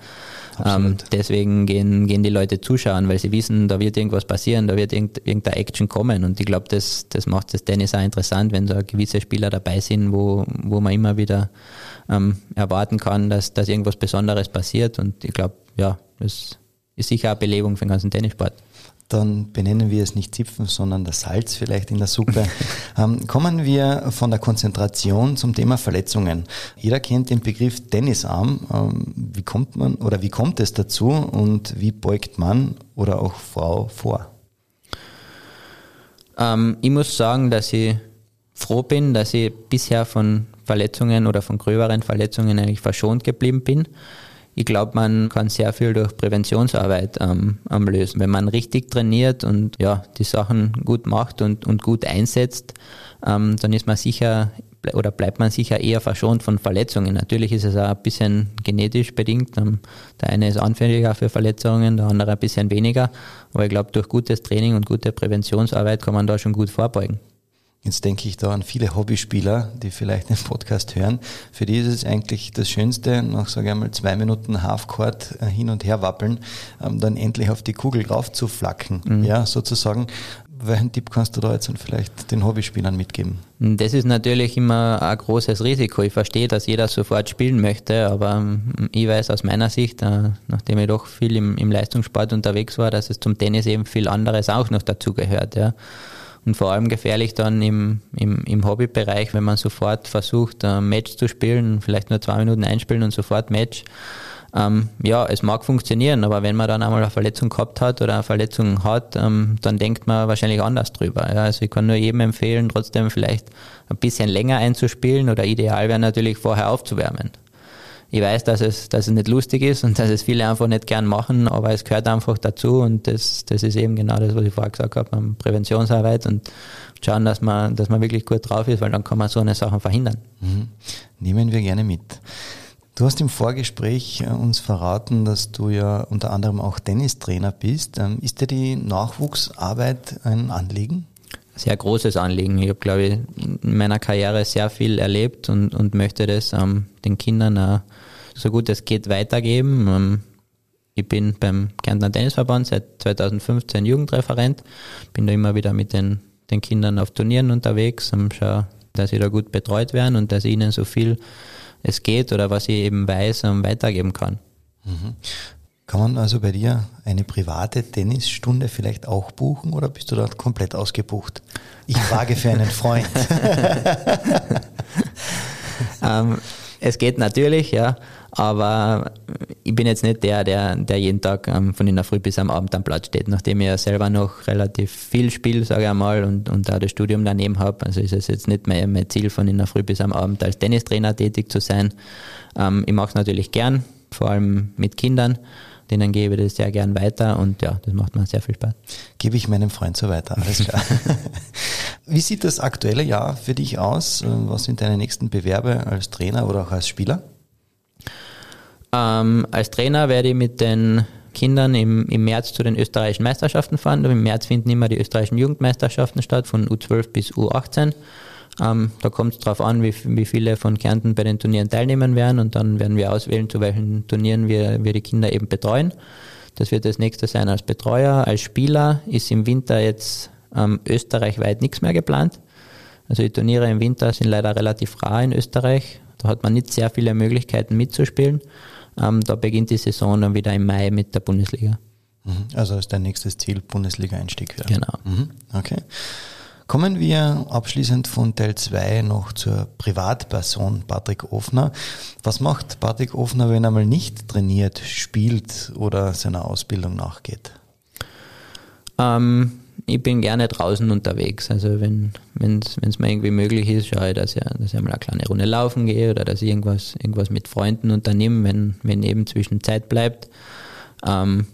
Ähm, deswegen gehen, gehen die Leute zuschauen, weil sie wissen, da wird irgendwas passieren, da wird irgend, irgendeine Action kommen. Und ich glaube, das, das macht das Tennis auch interessant, wenn da gewisse Spieler dabei sind, wo, wo man immer wieder ähm, erwarten kann, dass, dass irgendwas Besonderes passiert. Und ich glaube, ja, das ist sicher eine Belebung für den ganzen Tennissport dann benennen wir es nicht Zipfen, sondern das Salz vielleicht in der Suppe. ähm, kommen wir von der Konzentration zum Thema Verletzungen. Jeder kennt den Begriff Tennisarm. Ähm, wie kommt man oder wie kommt es dazu und wie beugt man oder auch Frau vor? Ähm, ich muss sagen, dass ich froh bin, dass ich bisher von Verletzungen oder von gröberen Verletzungen eigentlich verschont geblieben bin ich glaube, man kann sehr viel durch Präventionsarbeit ähm, lösen. Wenn man richtig trainiert und ja, die Sachen gut macht und, und gut einsetzt, ähm, dann ist man sicher oder bleibt man sicher eher verschont von Verletzungen. Natürlich ist es auch ein bisschen genetisch bedingt. Ähm, der eine ist anfälliger für Verletzungen, der andere ein bisschen weniger. Aber ich glaube, durch gutes Training und gute Präventionsarbeit kann man da schon gut vorbeugen. Jetzt denke ich da an viele Hobbyspieler, die vielleicht den Podcast hören. Für die ist es eigentlich das Schönste, nach, sage ich einmal, zwei Minuten Halfcourt äh, hin und her wappeln, ähm, dann endlich auf die Kugel drauf zu flacken, mhm. ja, sozusagen. Welchen Tipp kannst du da jetzt vielleicht den Hobbyspielern mitgeben? Das ist natürlich immer ein großes Risiko. Ich verstehe, dass jeder sofort spielen möchte, aber ähm, ich weiß aus meiner Sicht, äh, nachdem ich doch viel im, im Leistungssport unterwegs war, dass es zum Tennis eben viel anderes auch noch dazugehört. Ja. Und vor allem gefährlich dann im, im, im Hobbybereich, wenn man sofort versucht, ein Match zu spielen, vielleicht nur zwei Minuten einspielen und sofort Match. Ähm, ja, es mag funktionieren, aber wenn man dann einmal eine Verletzung gehabt hat oder eine Verletzung hat, ähm, dann denkt man wahrscheinlich anders drüber. Ja, also ich kann nur jedem empfehlen, trotzdem vielleicht ein bisschen länger einzuspielen oder ideal wäre natürlich vorher aufzuwärmen ich weiß, dass es, dass es nicht lustig ist und dass es viele einfach nicht gern machen, aber es gehört einfach dazu und das, das ist eben genau das, was ich vorher gesagt habe, Präventionsarbeit und schauen, dass man, dass man wirklich gut drauf ist, weil dann kann man so eine Sache verhindern. Mhm. Nehmen wir gerne mit. Du hast im Vorgespräch äh, uns verraten, dass du ja unter anderem auch Tennistrainer bist. Ähm, ist dir die Nachwuchsarbeit ein Anliegen? Sehr großes Anliegen. Ich habe, glaube ich, in meiner Karriere sehr viel erlebt und, und möchte das ähm, den Kindern auch so gut es geht weitergeben. Ähm, ich bin beim Kärntner Tennisverband seit 2015 Jugendreferent, bin da immer wieder mit den, den Kindern auf Turnieren unterwegs und schaue, dass sie da gut betreut werden und dass ich ihnen so viel es geht oder was ich eben weiß, um, weitergeben kann. Mhm. Kann man also bei dir eine private Tennisstunde vielleicht auch buchen oder bist du dort komplett ausgebucht? Ich frage für einen Freund. ähm, es geht natürlich, ja, aber ich bin jetzt nicht der, der, der jeden Tag ähm, von in der Früh bis am Abend am Platz steht, nachdem ich ja selber noch relativ viel spiele, sage ich einmal, und, und da das Studium daneben habe. Also ist es jetzt nicht mein, mein Ziel, von in der Früh bis am Abend als Tennistrainer tätig zu sein. Ähm, ich mache es natürlich gern, vor allem mit Kindern denen gebe ich das sehr gern weiter und ja, das macht mir sehr viel Spaß. Gebe ich meinem Freund so weiter, alles klar. Wie sieht das aktuelle Jahr für dich aus? Was sind deine nächsten Bewerbe als Trainer oder auch als Spieler? Ähm, als Trainer werde ich mit den Kindern im, im März zu den österreichischen Meisterschaften fahren. Im März finden immer die österreichischen Jugendmeisterschaften statt, von U12 bis U18. Ähm, da kommt es darauf an, wie, wie viele von Kärnten bei den Turnieren teilnehmen werden und dann werden wir auswählen, zu welchen Turnieren wir, wir die Kinder eben betreuen. Das wird das nächste sein als Betreuer. Als Spieler ist im Winter jetzt ähm, österreichweit nichts mehr geplant. Also die Turniere im Winter sind leider relativ rar in Österreich. Da hat man nicht sehr viele Möglichkeiten mitzuspielen. Ähm, da beginnt die Saison dann wieder im Mai mit der Bundesliga. Mhm. Also ist dein nächstes Ziel Bundesliga-Einstieg. Genau. Mhm. Okay. Kommen wir abschließend von Teil 2 noch zur Privatperson Patrick Ofner. Was macht Patrick Ofner, wenn er mal nicht trainiert, spielt oder seiner Ausbildung nachgeht? Ähm, ich bin gerne draußen unterwegs. Also wenn es mir irgendwie möglich ist, schaue ich, dass ich, dass ich mal eine kleine Runde laufen gehe oder dass ich irgendwas, irgendwas mit Freunden unternehme, wenn, wenn eben zwischen Zeit bleibt. Ähm,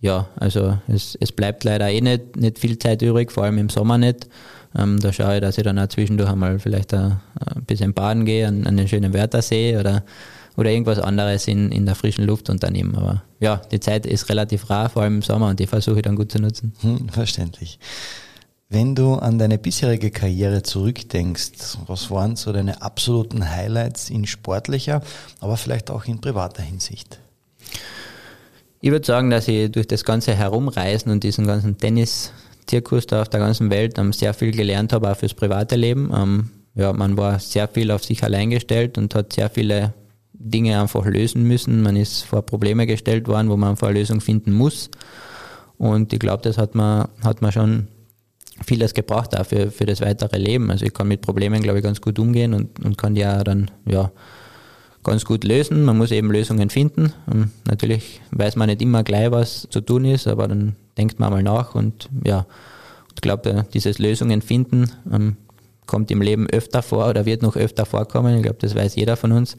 ja, also es, es bleibt leider eh nicht, nicht viel Zeit übrig, vor allem im Sommer nicht. Ähm, da schaue ich, dass ich dann auch zwischendurch einmal vielleicht ein, bisschen baden gehe an, an den schönen Wörthersee oder, oder irgendwas anderes in, in der frischen Luft unternehmen. Aber ja, die Zeit ist relativ rar, vor allem im Sommer, und die versuche ich dann gut zu nutzen. Hm, verständlich. Wenn du an deine bisherige Karriere zurückdenkst, was waren so deine absoluten Highlights in sportlicher, aber vielleicht auch in privater Hinsicht? Ich würde sagen, dass ich durch das ganze Herumreisen und diesen ganzen Tennis-Zirkus da auf der ganzen Welt um, sehr viel gelernt habe, auch fürs private Leben. Ähm, ja, man war sehr viel auf sich allein gestellt und hat sehr viele Dinge einfach lösen müssen. Man ist vor Probleme gestellt worden, wo man einfach eine Lösung finden muss. Und ich glaube, das hat man, hat man schon vieles gebracht auch für, das weitere Leben. Also ich kann mit Problemen, glaube ich, ganz gut umgehen und, und kann die ja dann, ja, ganz gut lösen. Man muss eben Lösungen finden. Und natürlich weiß man nicht immer gleich, was zu tun ist, aber dann denkt man mal nach und ja, ich glaube, dieses Lösungen finden ähm, kommt im Leben öfter vor oder wird noch öfter vorkommen. Ich glaube, das weiß jeder von uns.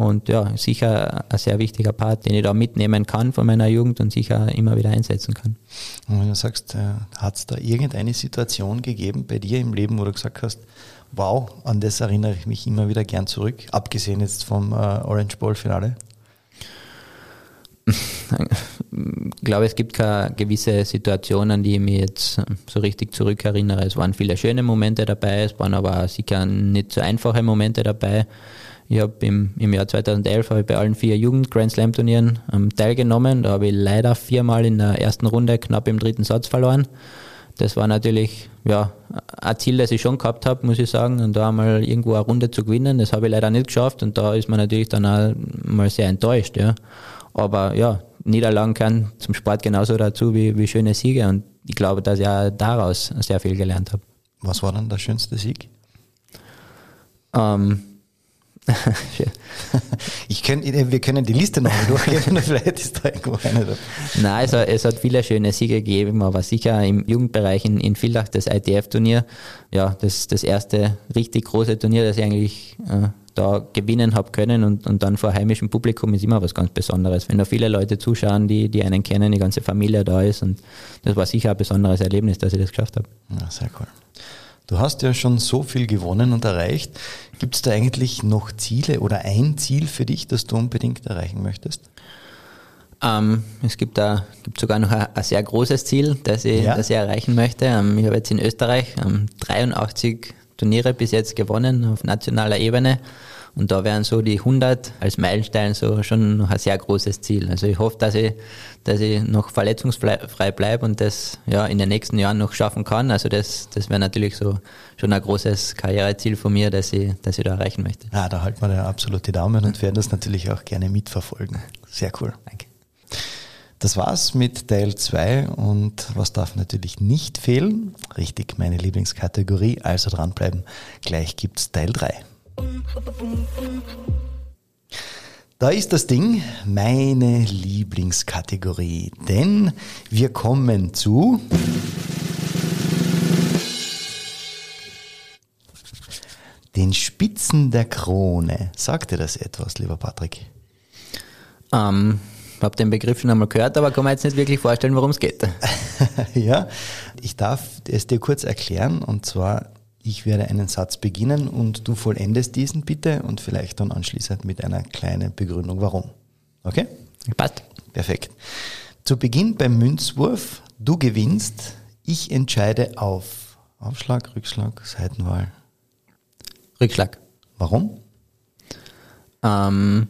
Und ja, sicher ein sehr wichtiger Part, den ich da mitnehmen kann von meiner Jugend und sicher immer wieder einsetzen kann. Und wenn du sagst, äh, hat es da irgendeine Situation gegeben bei dir im Leben, wo du gesagt hast, wow, an das erinnere ich mich immer wieder gern zurück, abgesehen jetzt vom äh, Orange Bowl Finale? Ich glaube, es gibt keine gewisse Situationen, die ich mich jetzt so richtig zurückerinnere. Es waren viele schöne Momente dabei, es waren aber sicher nicht so einfache Momente dabei. Ich habe im, im Jahr 2011 ich bei allen vier Jugend Grand Slam Turnieren ähm, teilgenommen. Da habe ich leider viermal in der ersten Runde knapp im dritten Satz verloren. Das war natürlich ja, ein Ziel, das ich schon gehabt habe, muss ich sagen. Und da einmal irgendwo eine Runde zu gewinnen, das habe ich leider nicht geschafft. Und da ist man natürlich dann auch mal sehr enttäuscht. Ja. Aber ja, Niederlagen kann zum Sport genauso dazu wie, wie schöne Siege. Und ich glaube, dass ich auch daraus sehr viel gelernt habe. Was war dann der schönste Sieg? Ähm, ich könnt, wir können die Liste noch mal durchgehen, vielleicht ist da irgendwo eine dabei. Nein, es hat, es hat viele schöne Siege gegeben, aber sicher im Jugendbereich in, in Villach das ITF-Turnier, ja, das, das erste richtig große Turnier, das ich eigentlich äh, da gewinnen habe können und, und dann vor heimischem Publikum ist immer was ganz Besonderes. Wenn da viele Leute zuschauen, die, die einen kennen, die ganze Familie da ist und das war sicher ein besonderes Erlebnis, dass ich das geschafft habe. Ja, sehr cool. Du hast ja schon so viel gewonnen und erreicht. Gibt es da eigentlich noch Ziele oder ein Ziel für dich, das du unbedingt erreichen möchtest? Ähm, es gibt, da, gibt sogar noch ein, ein sehr großes Ziel, das ich, ja. das ich erreichen möchte. Ähm, ich habe jetzt in Österreich ähm, 83 Turniere bis jetzt gewonnen auf nationaler Ebene. Und da wären so die 100 als Meilenstein so schon noch ein sehr großes Ziel. Also ich hoffe, dass ich, dass ich noch verletzungsfrei bleibe und das ja in den nächsten Jahren noch schaffen kann. Also das, das wäre natürlich so schon ein großes Karriereziel von mir, das ich, das ich da erreichen möchte. Ja, da halten wir ja absolut die Daumen und werden das natürlich auch gerne mitverfolgen. Sehr cool. Danke. Das war's mit Teil 2 und was darf natürlich nicht fehlen? Richtig, meine Lieblingskategorie, also dranbleiben. Gleich gibt's Teil 3. Da ist das Ding, meine Lieblingskategorie, denn wir kommen zu den Spitzen der Krone. Sagt dir das etwas, lieber Patrick? Ähm, ich habe den Begriff schon einmal gehört, aber kann mir jetzt nicht wirklich vorstellen, worum es geht. ja, ich darf es dir kurz erklären und zwar ich werde einen Satz beginnen und du vollendest diesen bitte und vielleicht dann anschließend mit einer kleinen Begründung, warum. Okay? Passt. Perfekt. Zu Beginn beim Münzwurf, du gewinnst, ich entscheide auf Aufschlag, Rückschlag, Seitenwahl. Rückschlag. Warum? Ähm,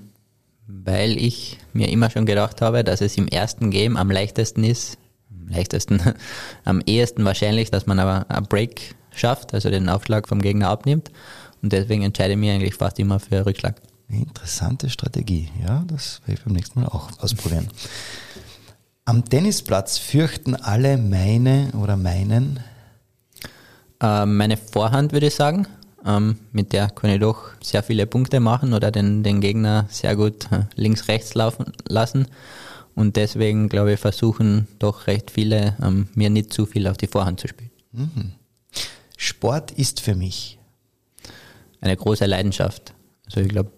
weil ich mir immer schon gedacht habe, dass es im ersten Game am leichtesten ist, am leichtesten, am ehesten wahrscheinlich, dass man aber ein Break schafft, also den Aufschlag vom Gegner abnimmt. Und deswegen entscheide ich mich eigentlich fast immer für Rückschlag. Interessante Strategie. Ja, das werde ich beim nächsten Mal auch ausprobieren. Am Tennisplatz fürchten alle meine oder meinen? Äh, meine Vorhand würde ich sagen. Ähm, mit der kann ich doch sehr viele Punkte machen oder den, den Gegner sehr gut äh, links-rechts laufen lassen. Und deswegen, glaube ich, versuchen doch recht viele, ähm, mir nicht zu viel auf die Vorhand zu spielen. Mhm. Sport ist für mich eine große Leidenschaft. Also ich glaube,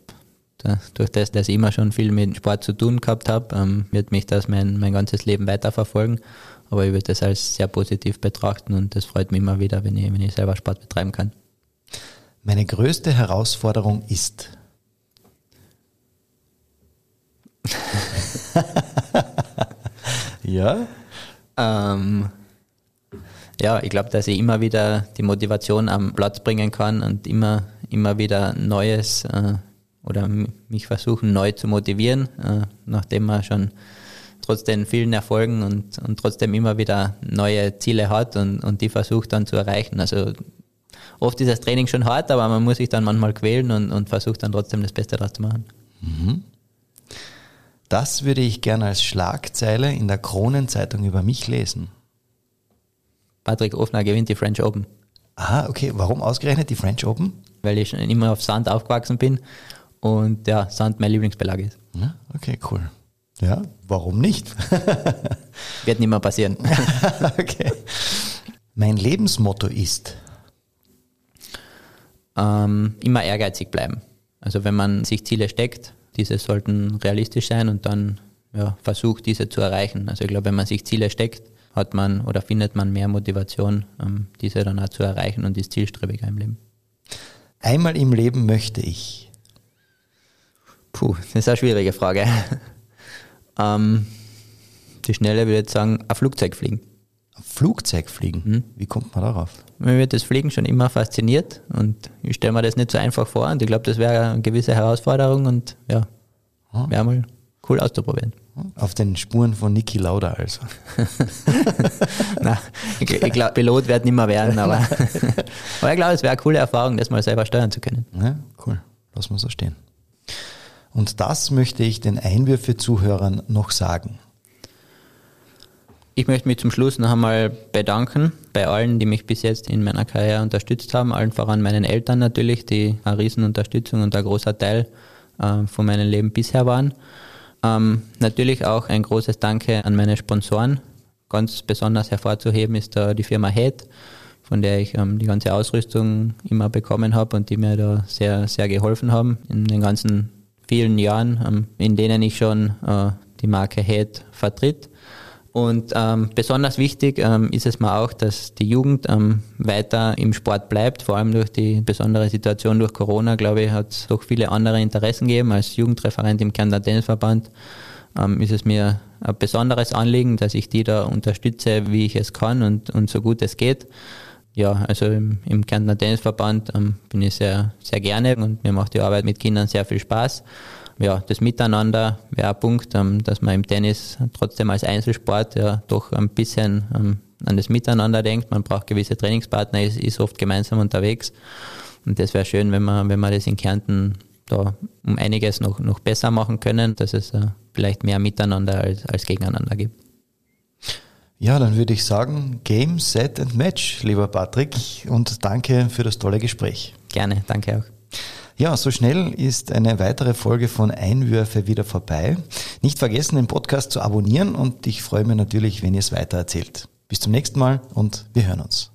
da, durch das, dass ich immer schon viel mit Sport zu tun gehabt habe, ähm, wird mich das mein, mein ganzes Leben weiterverfolgen. Aber ich würde das als sehr positiv betrachten und das freut mich immer wieder, wenn ich, wenn ich selber Sport betreiben kann. Meine größte Herausforderung ist. ja. Ähm, ja, ich glaube, dass ich immer wieder die Motivation am Platz bringen kann und immer, immer wieder Neues äh, oder mich versuchen neu zu motivieren, äh, nachdem man schon trotz den vielen Erfolgen und, und trotzdem immer wieder neue Ziele hat und, und die versucht dann zu erreichen. Also oft ist das Training schon hart, aber man muss sich dann manchmal quälen und, und versucht dann trotzdem das Beste daraus zu machen. Mhm. Das würde ich gerne als Schlagzeile in der Kronenzeitung über mich lesen. Patrick Ofner gewinnt die French Open. Ah, okay. Warum ausgerechnet die French Open? Weil ich schon immer auf Sand aufgewachsen bin und ja, Sand mein Lieblingsbelag ist. Ja, okay, cool. Ja, warum nicht? Wird nicht mehr passieren. okay. Mein Lebensmotto ist? Ähm, immer ehrgeizig bleiben. Also wenn man sich Ziele steckt, diese sollten realistisch sein und dann ja, versucht, diese zu erreichen. Also ich glaube, wenn man sich Ziele steckt, hat man oder findet man mehr Motivation, ähm, diese dann auch zu erreichen und ist zielstrebiger im Leben. Einmal im Leben möchte ich. Puh, das ist eine schwierige Frage. Ähm, die Schnelle würde ich jetzt sagen, ein Flugzeug fliegen. Flugzeug fliegen? Mhm. Wie kommt man darauf? Mir wird das Fliegen schon immer fasziniert und ich stelle mir das nicht so einfach vor und ich glaube, das wäre eine gewisse Herausforderung und ja, Ah. wäre mal cool auszuprobieren. Auf den Spuren von Niki Lauda also. Nein, ich, ich glaube, Pilot wird nicht mehr werden, aber, aber ich glaube, es wäre eine coole Erfahrung, das mal selber steuern zu können. Ja, cool. Lass mal so stehen. Und das möchte ich den Einwürfe-Zuhörern noch sagen. Ich möchte mich zum Schluss noch einmal bedanken bei allen, die mich bis jetzt in meiner Karriere unterstützt haben, allen voran meinen Eltern natürlich, die eine Riesenunterstützung und ein großer Teil äh, von meinem Leben bisher waren. Ähm, natürlich auch ein großes Danke an meine Sponsoren. Ganz besonders hervorzuheben ist da die Firma Head, von der ich ähm, die ganze Ausrüstung immer bekommen habe und die mir da sehr, sehr geholfen haben in den ganzen vielen Jahren, ähm, in denen ich schon äh, die Marke Head vertritt. Und ähm, besonders wichtig ähm, ist es mir auch, dass die Jugend ähm, weiter im Sport bleibt, vor allem durch die besondere Situation durch Corona, glaube ich, hat es doch viele andere Interessen gegeben. Als Jugendreferent im Kärntner Tennisverband ähm, ist es mir ein besonderes Anliegen, dass ich die da unterstütze, wie ich es kann und, und so gut es geht. Ja, also im, im Kärntner Tennisverband ähm, bin ich sehr, sehr gerne und mir macht die Arbeit mit Kindern sehr viel Spaß ja, das Miteinander wäre ein Punkt, ähm, dass man im Tennis trotzdem als Einzelsport ja doch ein bisschen ähm, an das Miteinander denkt. Man braucht gewisse Trainingspartner, ist, ist oft gemeinsam unterwegs. Und das wäre schön, wenn man, wenn man das in Kärnten da um einiges noch, noch besser machen können, dass es äh, vielleicht mehr Miteinander als, als gegeneinander gibt. Ja, dann würde ich sagen, Game, Set and Match, lieber Patrick, und danke für das tolle Gespräch. Gerne, danke auch. Ja, so schnell ist eine weitere Folge von Einwürfe wieder vorbei. Nicht vergessen, den Podcast zu abonnieren und ich freue mich natürlich, wenn ihr es weitererzählt. Bis zum nächsten Mal und wir hören uns.